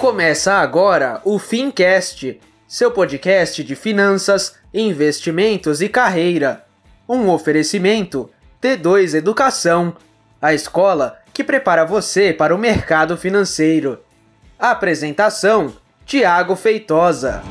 Começa agora o Fincast, seu podcast de finanças, investimentos e carreira. Um oferecimento T2 Educação, a escola que prepara você para o mercado financeiro. Apresentação: Tiago Feitosa.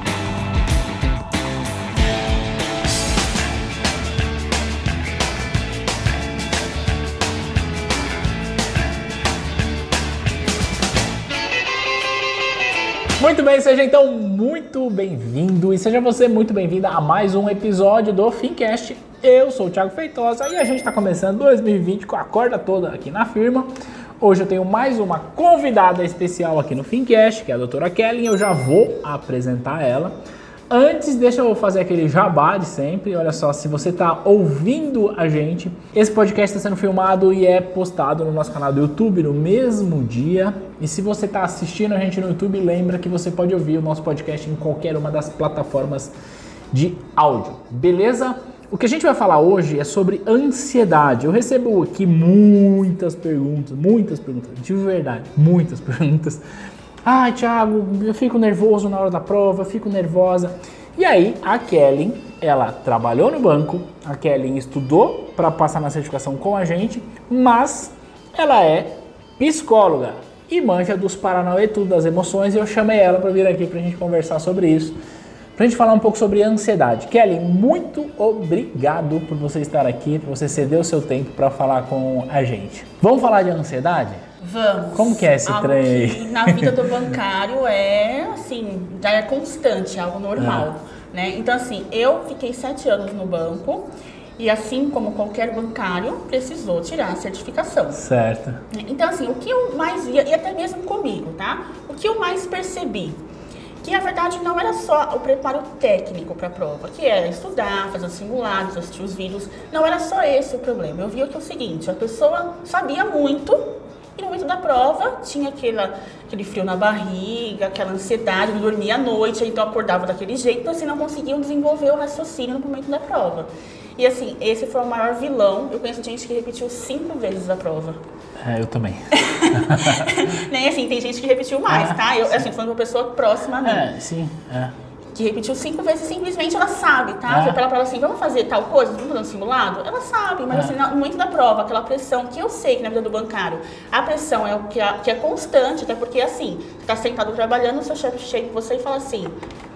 Muito bem, seja então muito bem-vindo e seja você muito bem-vinda a mais um episódio do Fincast. Eu sou o Thiago Feitosa e a gente está começando 2020 com a corda toda aqui na firma. Hoje eu tenho mais uma convidada especial aqui no Fincast, que é a doutora Kelly, eu já vou apresentar ela. Antes, deixa eu fazer aquele jabá de sempre. Olha só, se você está ouvindo a gente, esse podcast está sendo filmado e é postado no nosso canal do YouTube no mesmo dia. E se você está assistindo a gente no YouTube, lembra que você pode ouvir o nosso podcast em qualquer uma das plataformas de áudio. Beleza? O que a gente vai falar hoje é sobre ansiedade. Eu recebo aqui muitas perguntas, muitas perguntas, de verdade, muitas perguntas Ai, Thiago, eu fico nervoso na hora da prova, fico nervosa. E aí, a Kelly, ela trabalhou no banco, a Kelly estudou para passar na certificação com a gente, mas ela é psicóloga e manja dos Paranauê tudo das emoções. E eu chamei ela para vir aqui para a gente conversar sobre isso, para a gente falar um pouco sobre ansiedade. Kelly, muito obrigado por você estar aqui, por você ceder o seu tempo para falar com a gente. Vamos falar de ansiedade? Vamos. Como que é esse algo trem aí? na vida do bancário é assim, já é constante, é algo normal. Ah. Né? Então, assim, eu fiquei sete anos no banco e assim como qualquer bancário, precisou tirar a certificação. Certo. Então, assim, o que eu mais via, e até mesmo comigo, tá? O que eu mais percebi? Que na verdade não era só o preparo técnico para a prova, que era estudar, fazer os simulados, assistir os vídeos. Não era só esse o problema. Eu via que é o seguinte: a pessoa sabia muito e no momento da prova tinha aquela, aquele frio na barriga, aquela ansiedade, não dormia à noite, então acordava daquele jeito, então assim, não conseguiam desenvolver o raciocínio no momento da prova. E assim, esse foi o maior vilão. Eu conheço gente que repetiu cinco vezes a prova. É, eu também. Nem assim, tem gente que repetiu mais, Ah, tá? Eu, sim. assim, falando pra pessoa próxima a mim. É, sim, é. Que repetiu cinco vezes simplesmente ela sabe, tá? É. Pra ela falar assim, vamos fazer tal coisa, vamos fazer um simulado? Ela sabe, mas É. assim, no momento da prova, aquela pressão que eu sei que na vida do bancário, a pressão é o que é, que é constante, até porque assim, você tá sentado trabalhando, o seu chefe chega em você e fala assim,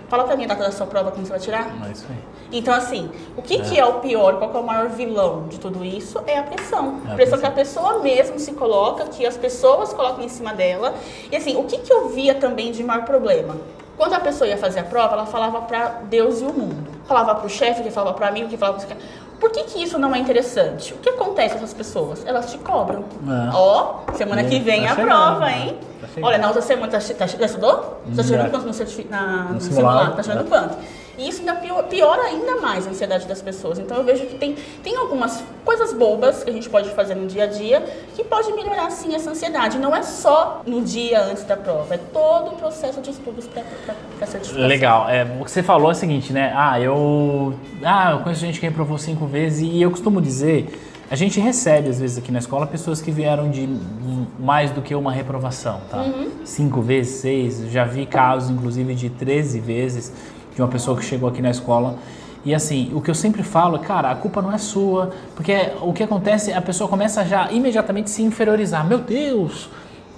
fala pra mim a data da sua prova, como você vai tirar? É isso aí. Então, assim, o que é, que é o pior, qual é o maior vilão de tudo isso? É a pressão. É a a pressão pressão. que a pessoa mesmo se coloca, que as pessoas colocam em cima dela. E assim, o que, que eu via também de maior problema? Quando a pessoa ia fazer a prova, ela falava para Deus e o mundo. Falava para o chefe, que falava para amigo, que falava pra... Por que, que isso não é interessante? O que acontece com essas pessoas? Elas te cobram. É. Ó, semana que vem Tá é a chegando, prova, né? hein? Tá. Olha, na outra semana, tá, tá, já estudou? Tá Já. chegando quanto no, certifi- na, no, simulado, simulado? Tá chegando é. quanto? E isso ainda pior- piora ainda mais a ansiedade das pessoas. Então eu vejo que tem, tem algumas coisas bobas que a gente pode fazer no dia a dia que pode melhorar sim essa ansiedade. Não é só no dia antes da prova, é todo o processo de estudos para a certificação. Legal. É, o que você falou é o seguinte, né? Ah, eu. Ah, eu conheço gente que reprovou cinco vezes e eu costumo dizer. A gente recebe, às vezes, aqui na escola, pessoas que vieram de mais do que uma reprovação, tá? Uhum. Cinco vezes, seis. Já vi casos, inclusive, de 13 vezes de uma pessoa que chegou aqui na escola. E assim, o que eu sempre falo é, cara, a culpa não é sua, porque o que acontece, a pessoa começa já imediatamente se inferiorizar. Meu Deus,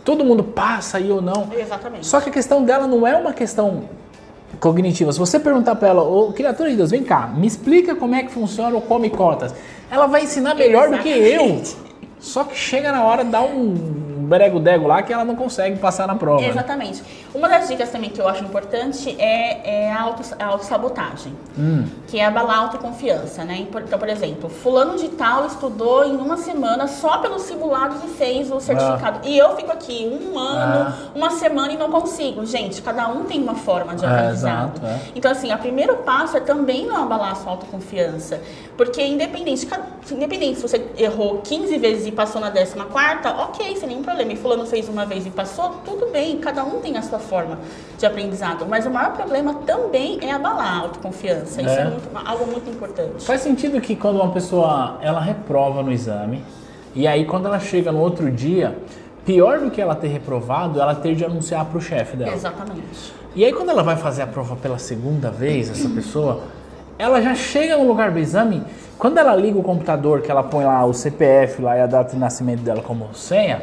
todo mundo passa e eu não. Exatamente. Só que a questão dela não é uma questão cognitiva. Se você perguntar para ela, ô criatura de Deus, vem cá, me explica como é que funciona o come cotas. Ela vai ensinar melhor do que eu. Exatamente. Só que chega na hora, dá um brego-dego lá que ela não consegue passar na prova. Exatamente. Uma das dicas também que eu acho importante é, é a auto- a autossabotagem, Hum. que é abalar a autoconfiança, né? Então, por exemplo, fulano de tal estudou em uma semana só pelos simulados e fez o certificado. E eu fico aqui um ano, Ah. uma semana e não consigo. Gente, cada um tem uma forma de É, aprendizado. exato, é. Então, assim, o primeiro passo é também não abalar a sua autoconfiança. Porque independente, independente se você errou 15 vezes e passou na 14, ok, sem nenhum problema. E fulano fez uma vez e passou, tudo bem, cada um tem a sua forma de aprendizado. Mas o maior problema também é abalar a autoconfiança. Isso É. é muito- algo muito importante. Faz sentido que quando uma pessoa ela reprova no exame e aí quando ela chega no outro dia, pior do que ela ter reprovado, ela ter de anunciar para o chefe dela. Exatamente. E aí quando ela vai fazer a prova pela segunda vez, essa pessoa, ela já chega no lugar do exame, quando ela liga o computador, que ela põe lá o CPF lá e a data de nascimento dela como senha,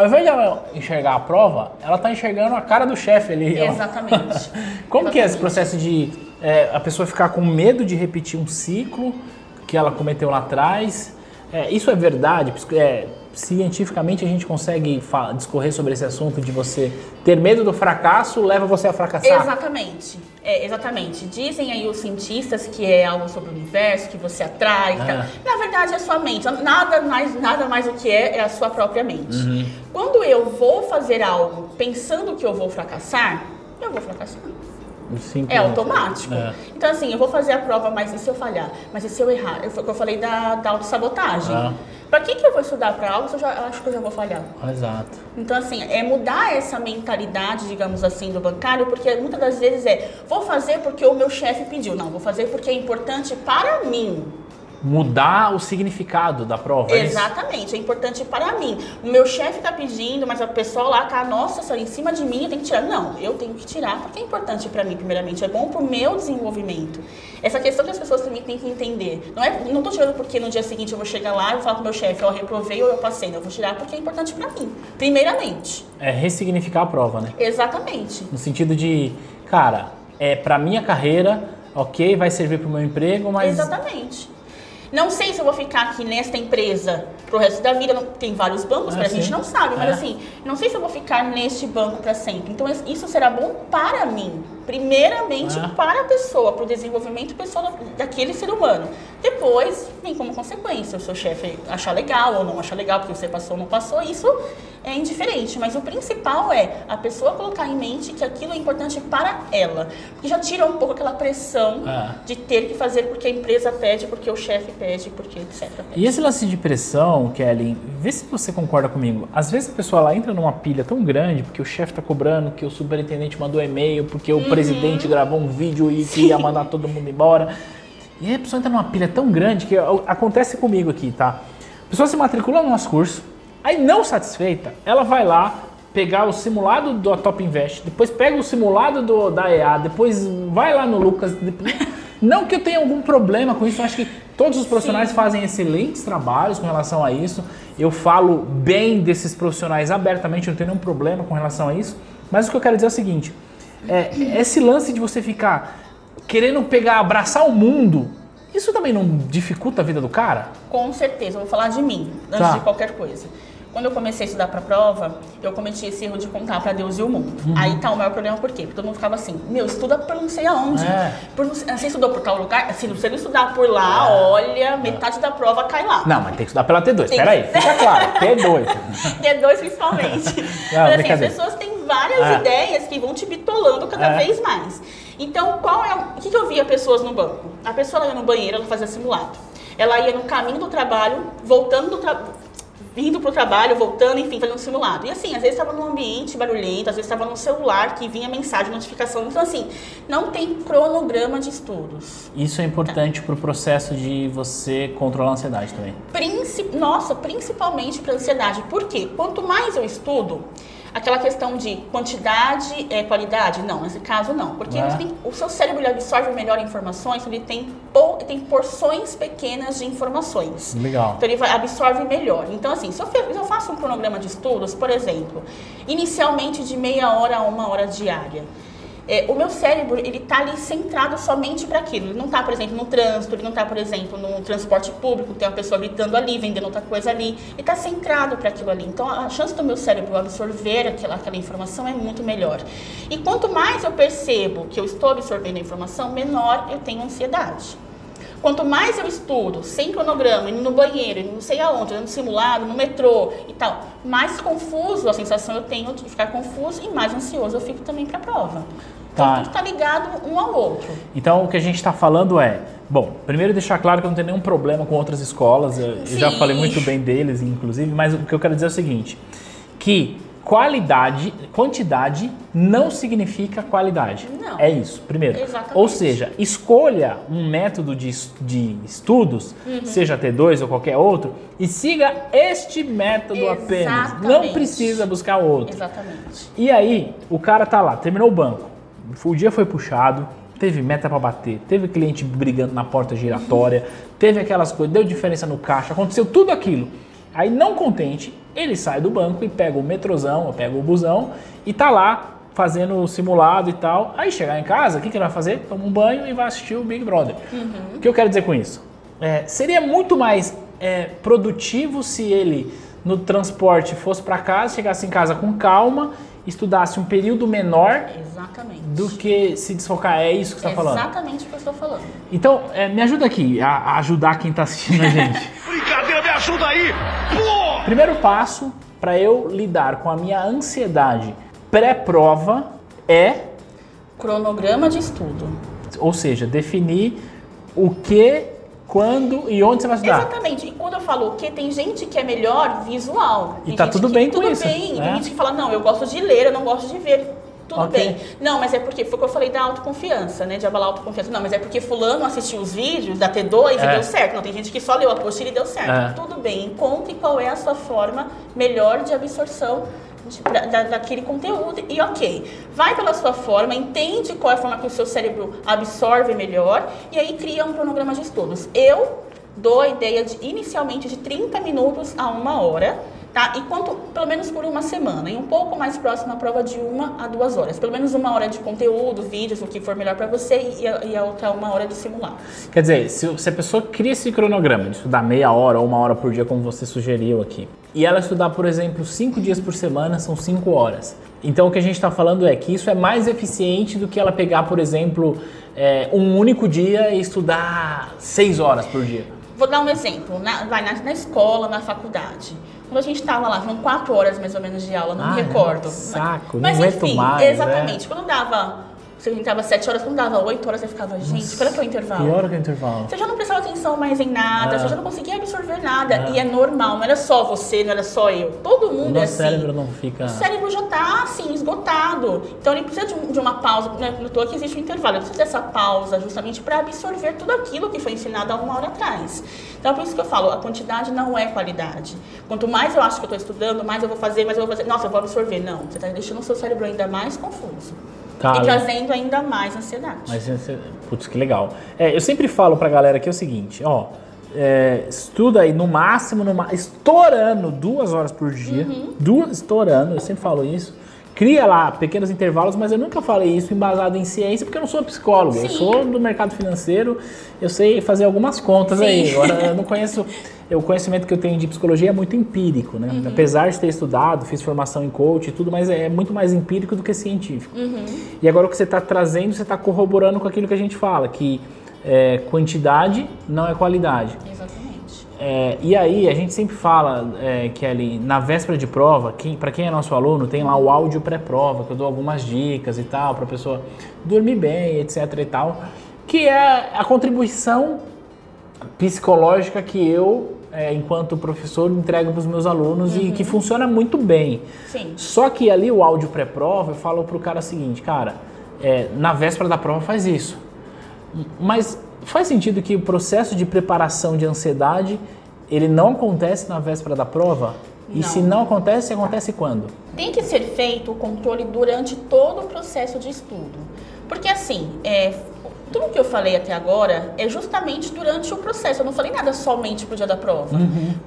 ao invés de ela enxergar a prova, ela tá enxergando a cara do chefe ali. Ela- Exatamente. Como que é esse Exatamente. processo de é, a pessoa ficar com medo de repetir um ciclo que ela cometeu lá atrás? É, isso é verdade? É, cientificamente a gente consegue discorrer sobre esse assunto de você ter medo do fracasso leva você a fracassar? Exatamente. É, exatamente. Dizem aí os cientistas que é algo sobre o universo, que você atrai. Ah. Na verdade, é a sua mente. Nada mais, nada mais o que é é a sua própria mente. Uhum. Quando eu vou fazer algo pensando que eu vou fracassar, eu vou fracassar. Simplesmente. É automático. É. Então, assim, eu vou fazer a prova, mas e se eu falhar? Mas e se eu errar? Eu, foi o que eu falei da, da autossabotagem. Ah. Pra que, que eu vou estudar pra algo se eu já eu acho que eu já vou falhar? Exato. Então, assim, é mudar essa mentalidade, digamos assim, do bancário, porque muitas das vezes é, vou fazer porque o meu chefe pediu. Não, vou fazer porque é importante para mim. Mudar o significado da prova. é? Exatamente, é importante para mim. O meu chefe tá pedindo, mas a pessoa lá tá, nossa, senhora, em cima de mim, eu tenho que tirar. Não, eu tenho que tirar porque é importante para mim, primeiramente. É bom pro meu desenvolvimento. Essa questão que as pessoas também têm que entender. Não é, não tô tirando porque no dia seguinte eu vou chegar lá e vou falar com o meu chefe, ó, reprovei ou eu passei. Não, eu vou tirar porque é importante para mim, primeiramente. É ressignificar a prova, né? Exatamente. No sentido de, cara, é pra minha carreira, ok, vai servir pro meu emprego, mas Exatamente. Não sei se eu vou ficar aqui nesta empresa pro resto da vida. não- tem vários bancos, Ah, a sim. gente não sabe. Mas É. assim, não sei se eu vou ficar neste banco para sempre. Então isso será bom para mim. Primeiramente Ah. para a pessoa, para o desenvolvimento pessoal daquele ser humano. Depois vem como consequência o seu chefe achar legal ou não achar legal porque você passou ou não passou. Isso é indiferente. Mas o principal é a pessoa colocar em mente que aquilo é importante para ela. Porque já tira um pouco aquela pressão Ah. de ter que fazer porque a empresa pede, porque o chefe pede, porque etc. pede. E esse lance de pressão, Kelly, vê se você concorda comigo. Às vezes a pessoa lá entra numa pilha tão grande porque o chefe tá cobrando, que o superintendente mandou e-mail, porque o presidente gravou um vídeo e que ia mandar todo mundo embora. E aí a pessoa entra numa pilha tão grande que acontece comigo aqui, tá? A pessoa se matricula no nosso curso, aí não satisfeita, ela vai lá pegar o simulado do Top Invest, depois pega o simulado do, da EA, depois vai lá no Lucas. depois- Não que eu tenha algum problema com isso, eu acho que todos os profissionais fazem excelentes trabalhos com relação a isso. Eu falo bem desses profissionais abertamente, eu não tenho nenhum problema com relação a isso. Mas o que eu quero dizer é o seguinte: é, esse lance de você ficar querendo pegar, abraçar o mundo, isso também não dificulta a vida do cara? Com certeza, eu vou falar de mim, antes Tá. de qualquer coisa. Quando eu comecei a estudar para prova, eu cometi esse erro de contar para Deus e o mundo. Uhum. Aí tá o maior problema, por quê? Porque todo mundo ficava assim, meu, estuda por não sei aonde. É. Por não você estudou por tal lugar? Se você não estudar por lá, olha, metade da prova cai lá. Não, mas tem que estudar pela T2. Tem. Peraí, fica claro, T2. D2 principalmente. Mas assim, as pessoas têm várias É. ideias que vão te bitolando cada É. vez mais. Então, qual é o o que, que eu via pessoas no banco? A pessoa ia no banheiro, ela fazia simulado. Ela ia no caminho do trabalho, voltando do trabalho. Vindo pro trabalho, voltando, enfim, fazendo simulado. E assim, às vezes estava num ambiente barulhento, às vezes estava no celular que vinha mensagem, notificação. Então, assim, não tem cronograma de estudos. Isso é importante pro processo de você controlar a ansiedade também. Princi- Nossa, principalmente para ansiedade. Por quê? Quanto mais eu estudo, aquela questão de quantidade é qualidade, não, nesse caso não. Porque Ah. você tem- o seu cérebro absorve melhor informações, ele tem, pou- tem porções pequenas de informações. Legal. Então ele vai, absorve melhor. Então, assim, se eu, se eu faço um cronograma de estudos, por exemplo, inicialmente de meia hora a uma hora diária. É, o meu cérebro, ele tá ali centrado somente para aquilo. Ele não tá, por exemplo, no trânsito, ele não tá, por exemplo, no transporte público, tem uma pessoa gritando ali, vendendo outra coisa ali. Ele tá centrado para aquilo ali. Então, a chance do meu cérebro absorver aquela, aquela informação é muito melhor. E quanto mais eu percebo que eu estou absorvendo a informação, menor eu tenho ansiedade. Quanto mais eu estudo, sem cronograma, indo no banheiro, indo não sei aonde, indo no simulado, no metrô e tal, mais confuso a sensação eu tenho de ficar confuso e mais ansioso eu fico também para a prova. Então Tá. tudo está ligado um ao outro. Então o que a gente está falando é, bom, primeiro deixar claro que eu não tenho nenhum problema com outras escolas, eu, eu já falei muito bem deles, inclusive, mas o que eu quero dizer é o seguinte, que qualidade, quantidade não significa qualidade. Não. É isso, primeiro. Exatamente. Ou seja, escolha um método de, de estudos, Uhum. seja T2 ou qualquer outro, e siga este método apenas. Não Exatamente. precisa buscar outro. Exatamente. E aí, o cara tá lá, terminou o banco. O dia foi puxado, teve meta pra bater, teve cliente brigando na porta giratória, teve aquelas coisas, deu diferença no caixa, aconteceu tudo aquilo. Aí, não contente, ele sai do banco e pega o metrozão, ou pega o busão e tá lá fazendo o simulado e tal. Aí chegar em casa, o que, que ele vai fazer? Toma um banho e vai assistir o Big Brother. O que eu quero dizer com isso? É, seria muito mais é, produtivo se ele no transporte fosse para casa, chegasse em casa com calma, estudasse um período menor Exatamente. do que se desfocar. É isso que você está falando. Exatamente o que eu estou falando. Então, é, me ajuda aqui a, a ajudar quem está assistindo a gente. Brincadeira, me ajuda aí! Pô! Primeiro passo para eu lidar com a minha ansiedade pré-prova é, Cronograma de estudo. ou seja, definir o que, quando e onde você vai estudar. Exatamente. E quando eu falo que tem gente que é melhor visual. E tá tudo que- bem com tudo isso, bem. né? Tem gente que fala, não, eu gosto de ler, eu não gosto de ver. Tudo Ok. bem. Não, mas é porque foi o que eu falei da autoconfiança, né? De abalar a autoconfiança. Não, mas é porque fulano assistiu os vídeos da T2 É. e deu certo. Não, tem gente que só leu a apostila e deu certo. É. Tudo bem. Encontre qual é a sua forma melhor de absorção de- da- daquele conteúdo. E ok, vai pela sua forma, entende qual é a forma que o seu cérebro absorve melhor e aí cria um cronograma de estudos. Eu dou a ideia de inicialmente de 30 minutos a uma hora, tá? E quanto, pelo menos por uma semana, e um pouco mais próximo à prova de uma a duas horas. Pelo menos uma hora de conteúdo, vídeos, o que for melhor para você, e a, e a outra uma hora de simular. Quer dizer, se, se a pessoa cria esse cronograma de estudar meia hora ou uma hora por dia, como você sugeriu aqui, e ela estudar, por exemplo, cinco dias por semana, são cinco horas. Então o que a gente está falando é que isso é mais eficiente do que ela pegar, por exemplo, é, um único dia e estudar seis horas por dia. Vou dar um exemplo, na, vai na, na escola, na faculdade. Quando a gente estava lá, foram quatro horas mais ou menos de aula, não Ah, me recordo. saco, mas, não aguento enfim, mais, é. exatamente. Quando dava, se a gente tava sete horas, quando dava oito horas, eu ficava, gente, qual é que é o intervalo? Que hora que é o intervalo? Você já não prestava atenção mais em nada, Ah. você já não conseguia absorver nada. E é normal, não era só você, não era só eu. Todo O mundo é nosso assim. cérebro não fica. O cérebro já tá assim, esgotado. Então ele precisa de, um- de uma pausa. Né? No toa que existe um intervalo. Ele precisa dessa pausa justamente para absorver tudo aquilo que foi ensinado há uma hora atrás. Então é por isso que eu falo, a quantidade não é qualidade. Quanto mais eu acho que eu estou estudando, mais eu vou fazer, mais eu vou fazer. Nossa, eu vou absorver. Não, você está deixando o seu cérebro ainda mais confuso. Tá, e trazendo ainda mais ansiedade. Mas, você- putz, que legal. É, eu sempre falo pra galera que é o seguinte, ó. é, estuda aí no máximo, no, estourando duas horas por dia. Uhum. Duas, estourando, eu sempre falo isso. Cria lá pequenos intervalos, mas eu nunca falei isso embasado em ciência, porque eu não sou psicólogo. Eu Sim. sou do mercado financeiro, eu sei fazer algumas contas aí. Sim. Agora, eu não conheço. O conhecimento que eu tenho de psicologia é muito empírico, né? Uhum. Apesar de ter estudado, fiz formação em coach e tudo, mas é muito mais empírico do que científico. Uhum. E agora o que você está trazendo, você está corroborando com aquilo que a gente fala, que é, quantidade não é qualidade. Exatamente. É, e aí a gente sempre fala, é, Kelly, na véspera de prova, para quem é nosso aluno, tem lá o áudio pré-prova, que eu dou algumas dicas e tal, para a pessoa dormir bem, etc e tal, que é a contribuição psicológica que eu, é, enquanto professor, entrego para os meus alunos e que funciona muito bem. Sim. Só que ali o áudio pré-prova, eu falo pro cara o seguinte, cara, é, na véspera da prova faz isso. Mas faz sentido que o processo de preparação de ansiedade, ele não acontece na véspera da prova? E Não. se não acontece, acontece quando? Tem que ser feito o controle durante todo o processo de estudo. Porque assim, é, tudo que eu falei até agora é justamente durante o processo. Eu não falei nada somente pro dia da prova.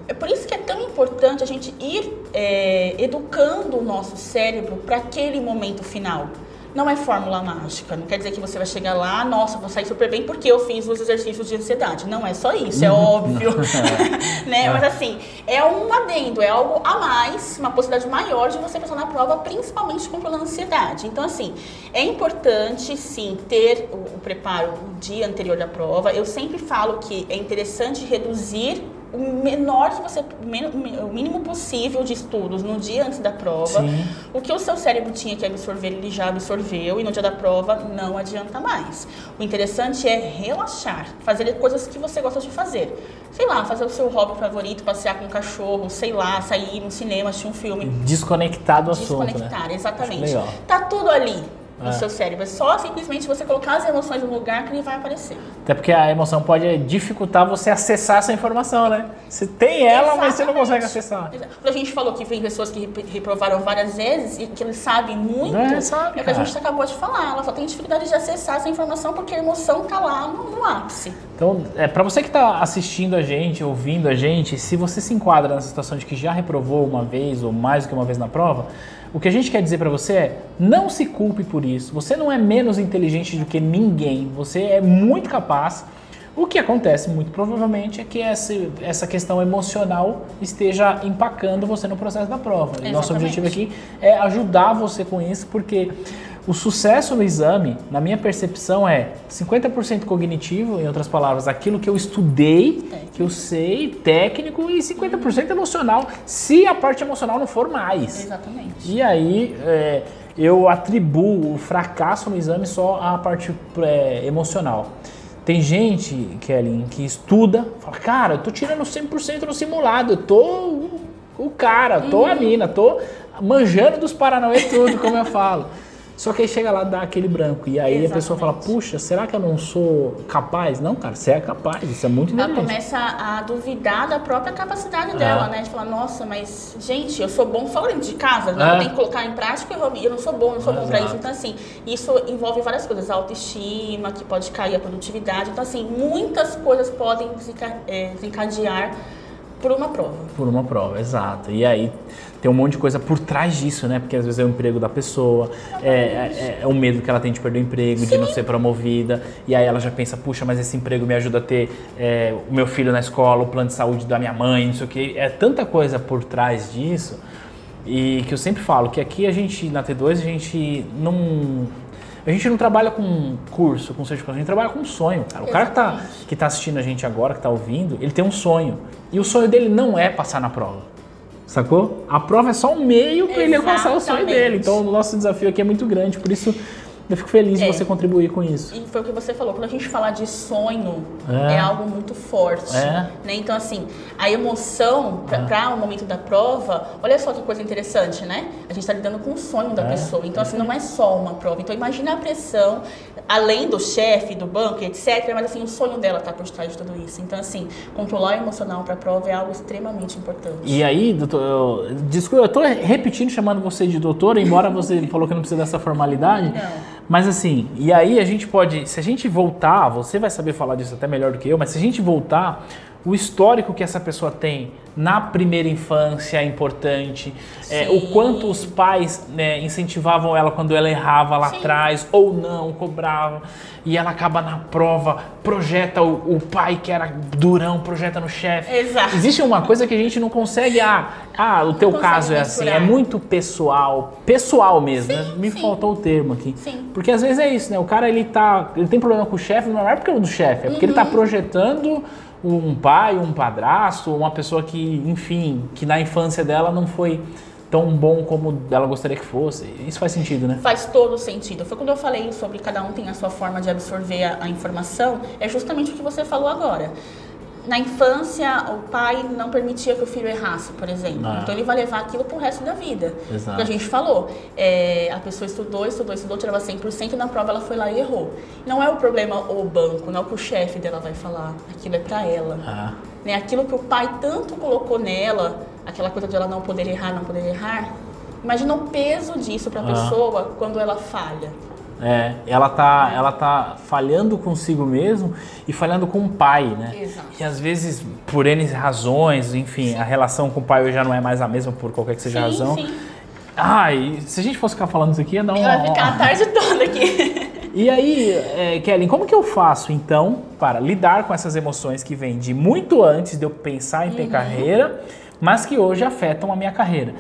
É por isso que é tão importante a gente ir é, educando o nosso cérebro para aquele momento final. Não é fórmula mágica. Não quer dizer que você vai chegar lá, nossa, vou sair super bem porque eu fiz os exercícios de ansiedade. Não é só isso, é óbvio. né? Mas assim, é um adendo, é algo a mais, uma possibilidade maior de você passar na prova, principalmente controlando a ansiedade. Então, assim, é importante sim ter o, o preparo o dia anterior da prova. Eu sempre falo que é interessante reduzir o menor que você, o mínimo possível de estudos no dia antes da prova. Sim. O que o seu cérebro tinha que absorver, ele já absorveu e no dia da prova não adianta mais. O interessante é relaxar, fazer coisas que você gosta de fazer. Sei lá, fazer o seu hobby favorito, passear com o cachorro, sei lá, sair no cinema, assistir um filme. Desconectar do assunto, Desconectar, né? exatamente. Tá tudo ali no É. seu cérebro. É só simplesmente você colocar as emoções no lugar que ele vai aparecer. Até porque a emoção pode dificultar você acessar essa informação, né? Você tem ela, mas você não consegue acessar. A gente falou que vem pessoas que rep- reprovaram várias vezes e que eles sabem muito, É, sabe, é o que a gente acabou de falar. Ela só tem dificuldade de acessar essa informação porque a emoção tá lá no, no ápice. Então, é, para você que está assistindo a gente, ouvindo a gente, se você se enquadra nessa situação de que já reprovou uma vez ou mais do que uma vez na prova, o que a gente quer dizer para você é: não se culpe por isso. Você não é menos inteligente do que ninguém. Você é muito capaz. O que acontece muito provavelmente é que essa, essa questão emocional esteja empacando você no processo da prova. E nosso objetivo aqui é ajudar você com isso, porque o sucesso no exame, na minha percepção, é 50% cognitivo, em outras palavras, aquilo que eu estudei, que eu sei, técnico, e 50% emocional, se a parte emocional não for mais. Exatamente. E aí é, eu atribuo o fracasso no exame só à parte é, emocional. Tem gente, Kelly, que estuda, fala, cara, eu tô tirando 100% no simulado, eu tô o, o cara, tô a mina, tô manjando dos Paranauê tudo, como eu falo. Só que aí chega lá, dá aquele branco. E aí a pessoa fala, Exatamente. puxa, será que eu não sou capaz? Não, cara, você é capaz, isso é muito Ela começa a duvidar da própria capacidade dela, né? De falar, nossa, mas, gente, eu sou bom só dentro de casa, né? É. Eu tenho que colocar em prática, eu, não sou bom, não sou bom pra isso. Então, assim, isso envolve várias coisas. A autoestima, que pode cair a produtividade. Então, assim, muitas coisas podem é, desencadear por uma prova. Por uma prova, exato. E aí tem um monte de coisa por trás disso, né? Porque às vezes é o emprego da pessoa, é, é, é o medo que ela tem de perder o emprego, de não ser promovida. E aí ela já pensa, puxa, mas esse emprego me ajuda a ter é, o meu filho na escola, o plano de saúde da minha mãe, não sei o quê. É tanta coisa por trás disso. E que eu sempre falo que aqui a gente, na T2, a gente não. A gente não trabalha com curso, com certificação, a gente trabalha com um sonho, cara. O cara que tá, que tá assistindo a gente agora, que tá ouvindo, ele tem um sonho. E o sonho dele não é passar na prova. Sacou? A prova é só um meio para ele alcançar o sonho dele. Então o nosso desafio aqui é muito grande, por isso eu fico feliz de É. você contribuir com isso. E foi o que você falou, quando a gente falar de sonho, É. é, algo muito forte. É. Né? Então, assim, a emoção para o momento da prova, olha só que coisa interessante, né? A gente está lidando com o sonho da É. pessoa. Então, assim, não é só uma prova. Então, imagina a pressão, além do chefe, do banco, etc. Mas, assim, o sonho dela tá por trás de tudo isso. Então, assim, controlar o emocional para a prova é algo extremamente importante. E aí, doutor, eu, desculpa, eu tô repetindo, chamando você de doutor, embora você falou que não precisa dessa formalidade. Não. Mas assim, e aí a gente pode, se a gente voltar, você vai saber falar disso até melhor do que eu, mas se a gente voltar, o histórico que essa pessoa tem na primeira infância é importante, é, o Sim. quanto os pais né, incentivavam ela quando ela errava lá Sim. atrás, ou não, cobravam, e ela acaba na prova, projeta o, o pai que era durão, projeta no chefe. Exato. Existe uma coisa que a gente não consegue, ah, ah o teu caso é assim, é muito pessoal, pessoal mesmo, né? Me sim. faltou o termo aqui. Sim. Porque às vezes é isso, né? O cara ele tá, ele tem problema com o chefe, não é porque é do chefe, é porque ele tá projetando um pai, um padrasto, uma pessoa que, enfim, que na infância dela não foi tão bom como ela gostaria que fosse. Isso faz sentido, né? Faz todo sentido. Foi quando eu falei sobre cada um tem a sua forma de absorver a, a informação, é justamente o que você falou agora. Na infância, o pai não permitia que o filho errasse, por exemplo. Ah. Então ele vai levar aquilo pro resto da vida. Exato. Que a gente falou. É, a pessoa estudou, estudou, estudou, tirava 100% e na prova ela foi lá e errou. Não é o problema o banco, não é o que o chefe dela vai falar. Aquilo é pra ela. Ah, Né? Aquilo que o pai tanto colocou nela, aquela coisa de ela não poder errar, não poder errar. Imagina o peso disso para a Ah. pessoa quando ela falha. É, ela tá, ela tá falhando consigo mesmo e falhando com o pai, né? Exato. E às vezes, por N razões, enfim, a relação com o pai hoje já não é mais a mesma por qualquer que seja a Sim, razão. sim. E se a gente fosse ficar falando isso aqui, ia dar um. Vai ficar a tarde toda aqui. E aí, é, Kelly, como que eu faço então para lidar com essas emoções que vêm de muito antes de eu pensar em ter carreira, mas que hoje afetam a minha carreira?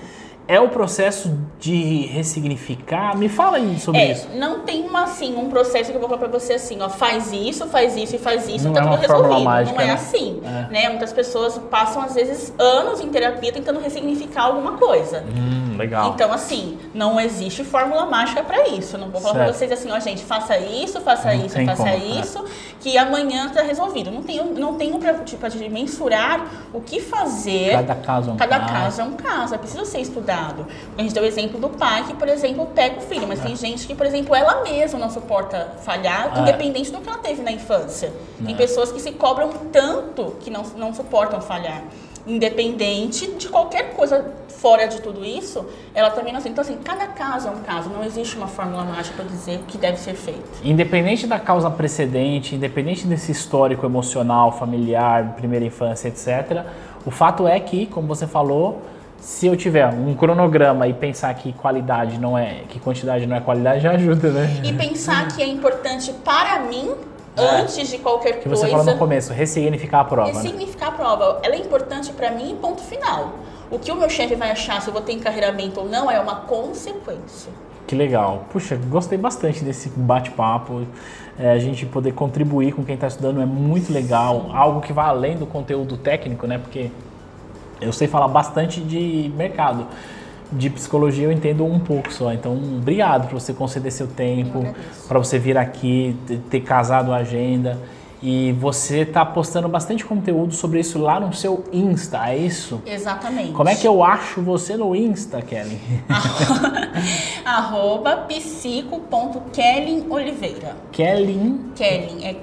É o processo de ressignificar? Me fala aí sobre É, isso. não tem uma, assim, um processo que eu vou falar pra você assim, ó, faz isso, faz isso e faz isso, Não tá é tudo resolvido. mágica, não é né? assim, É. né? Muitas pessoas passam, às vezes, anos em terapia tentando ressignificar alguma coisa. Hum, legal. Então, assim, não existe fórmula mágica pra isso. Não vou falar pra Certo. vocês assim, ó, gente, faça isso, faça Não isso, tem faça como, é. isso, que amanhã tá resolvido. Não tenho, não tenho pra, tipo, de mensurar o que fazer. Cada caso é um Cada caso. caso é um caso, é preciso ser estudado. A gente deu o exemplo do pai que, por exemplo, pega o filho, mas tem gente que, por exemplo, ela mesma não suporta falhar, É. independente do que ela teve na infância. Tem É. pessoas que se cobram tanto que não, não suportam falhar. Independente de qualquer coisa fora de tudo isso, ela também não assim. Então, assim, cada caso é um caso, não existe uma fórmula mágica para dizer o que deve ser feito. Independente da causa precedente, independente desse histórico emocional, familiar, primeira infância, etc., o fato é que, como você falou, se eu tiver um cronograma e pensar que qualidade não é, que quantidade não é qualidade, já ajuda, né? E pensar que é importante para mim, É. antes de qualquer Que você coisa. falou no começo, ressignificar a prova. Né? significar a prova, ela é importante para mim, ponto final. O que o meu chefe vai achar se eu vou ter encarreiramento ou não é uma consequência. Que legal. Puxa, gostei bastante desse bate-papo. É, a gente poder contribuir com quem está estudando é muito legal. Algo que vai além do conteúdo técnico, né? Porque eu sei falar bastante de mercado. De psicologia eu entendo um pouco só. Então, obrigado por você conceder seu tempo, para você vir aqui, ter- casado a agenda. E você tá postando bastante conteúdo sobre isso lá no seu Insta, é isso? Exatamente. Como é que eu acho você no Insta, Kelly? Arroba psico.kellen Oliveira. Kelly Kellen é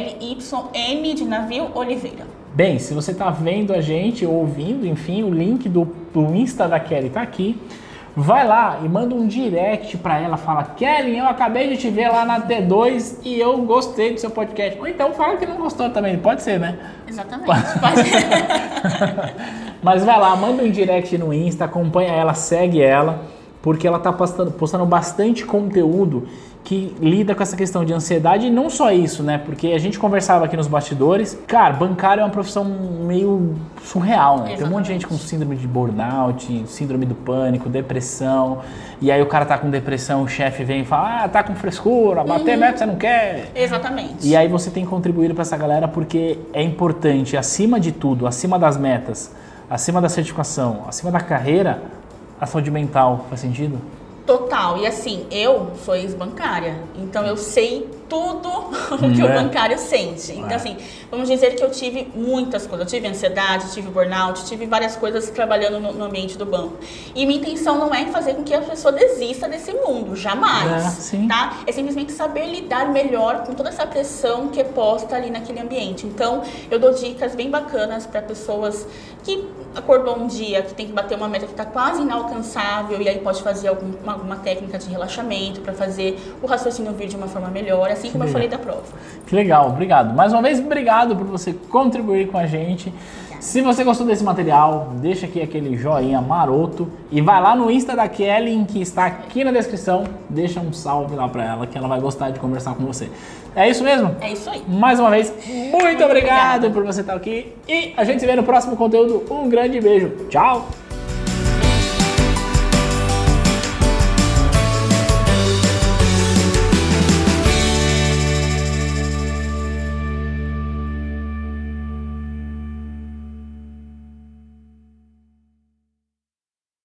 K-E-L-L-Y-N de navio Oliveira. Bem, se você está vendo a gente, ouvindo, enfim, o link do, do Insta da Kelly tá aqui. Vai lá e manda um direct para ela, fala: Kelly, eu acabei de te ver lá na T2 e eu gostei do seu podcast. Ou então fala que não gostou também, pode ser, né? Exatamente. Pode... Mas vai lá, manda um direct no Insta, acompanha ela, segue ela, porque ela tá postando, postando bastante conteúdo que lida com essa questão de ansiedade e não só isso, né? Porque a gente conversava aqui nos bastidores, cara, bancário é uma profissão meio surreal, né? Tem um monte de gente com síndrome de burnout, síndrome do pânico, depressão, e aí o cara tá com depressão, o chefe vem e fala: "Ah, tá com frescura, bater meta você não quer". Exatamente. E aí você tem contribuído para essa galera porque é importante, acima de tudo, acima das metas, acima da certificação, acima da carreira, a saúde mental. Faz sentido? Total. E assim, eu sou ex-bancária, então eu sei tudo o que É. o bancário sente. Então, É. assim, vamos dizer que eu tive muitas coisas. Eu tive ansiedade, tive burnout, tive várias coisas trabalhando no, no ambiente do banco. E minha intenção não é fazer com que a pessoa desista desse mundo, jamais. É. Tá? É simplesmente saber lidar melhor com toda essa pressão que é posta ali naquele ambiente. Então, eu dou dicas bem bacanas para pessoas que acordou um dia, que tem que bater uma meta que está quase inalcançável e aí pode fazer algum- uma, alguma técnica de relaxamento para fazer o raciocínio vir de uma forma melhor, assim como eu falei da prova. Que legal, obrigado. Mais uma vez, obrigado por você contribuir com a gente. Se você gostou desse material, deixa aqui aquele joinha maroto e vai lá no Insta da Kelly, que está aqui na descrição. Deixa um salve lá pra ela, que ela vai gostar de conversar com você. É isso mesmo? É isso aí. Mais uma vez, muito, obrigado obrigada. por você estar aqui e a gente se vê no próximo conteúdo. Um grande beijo. Tchau!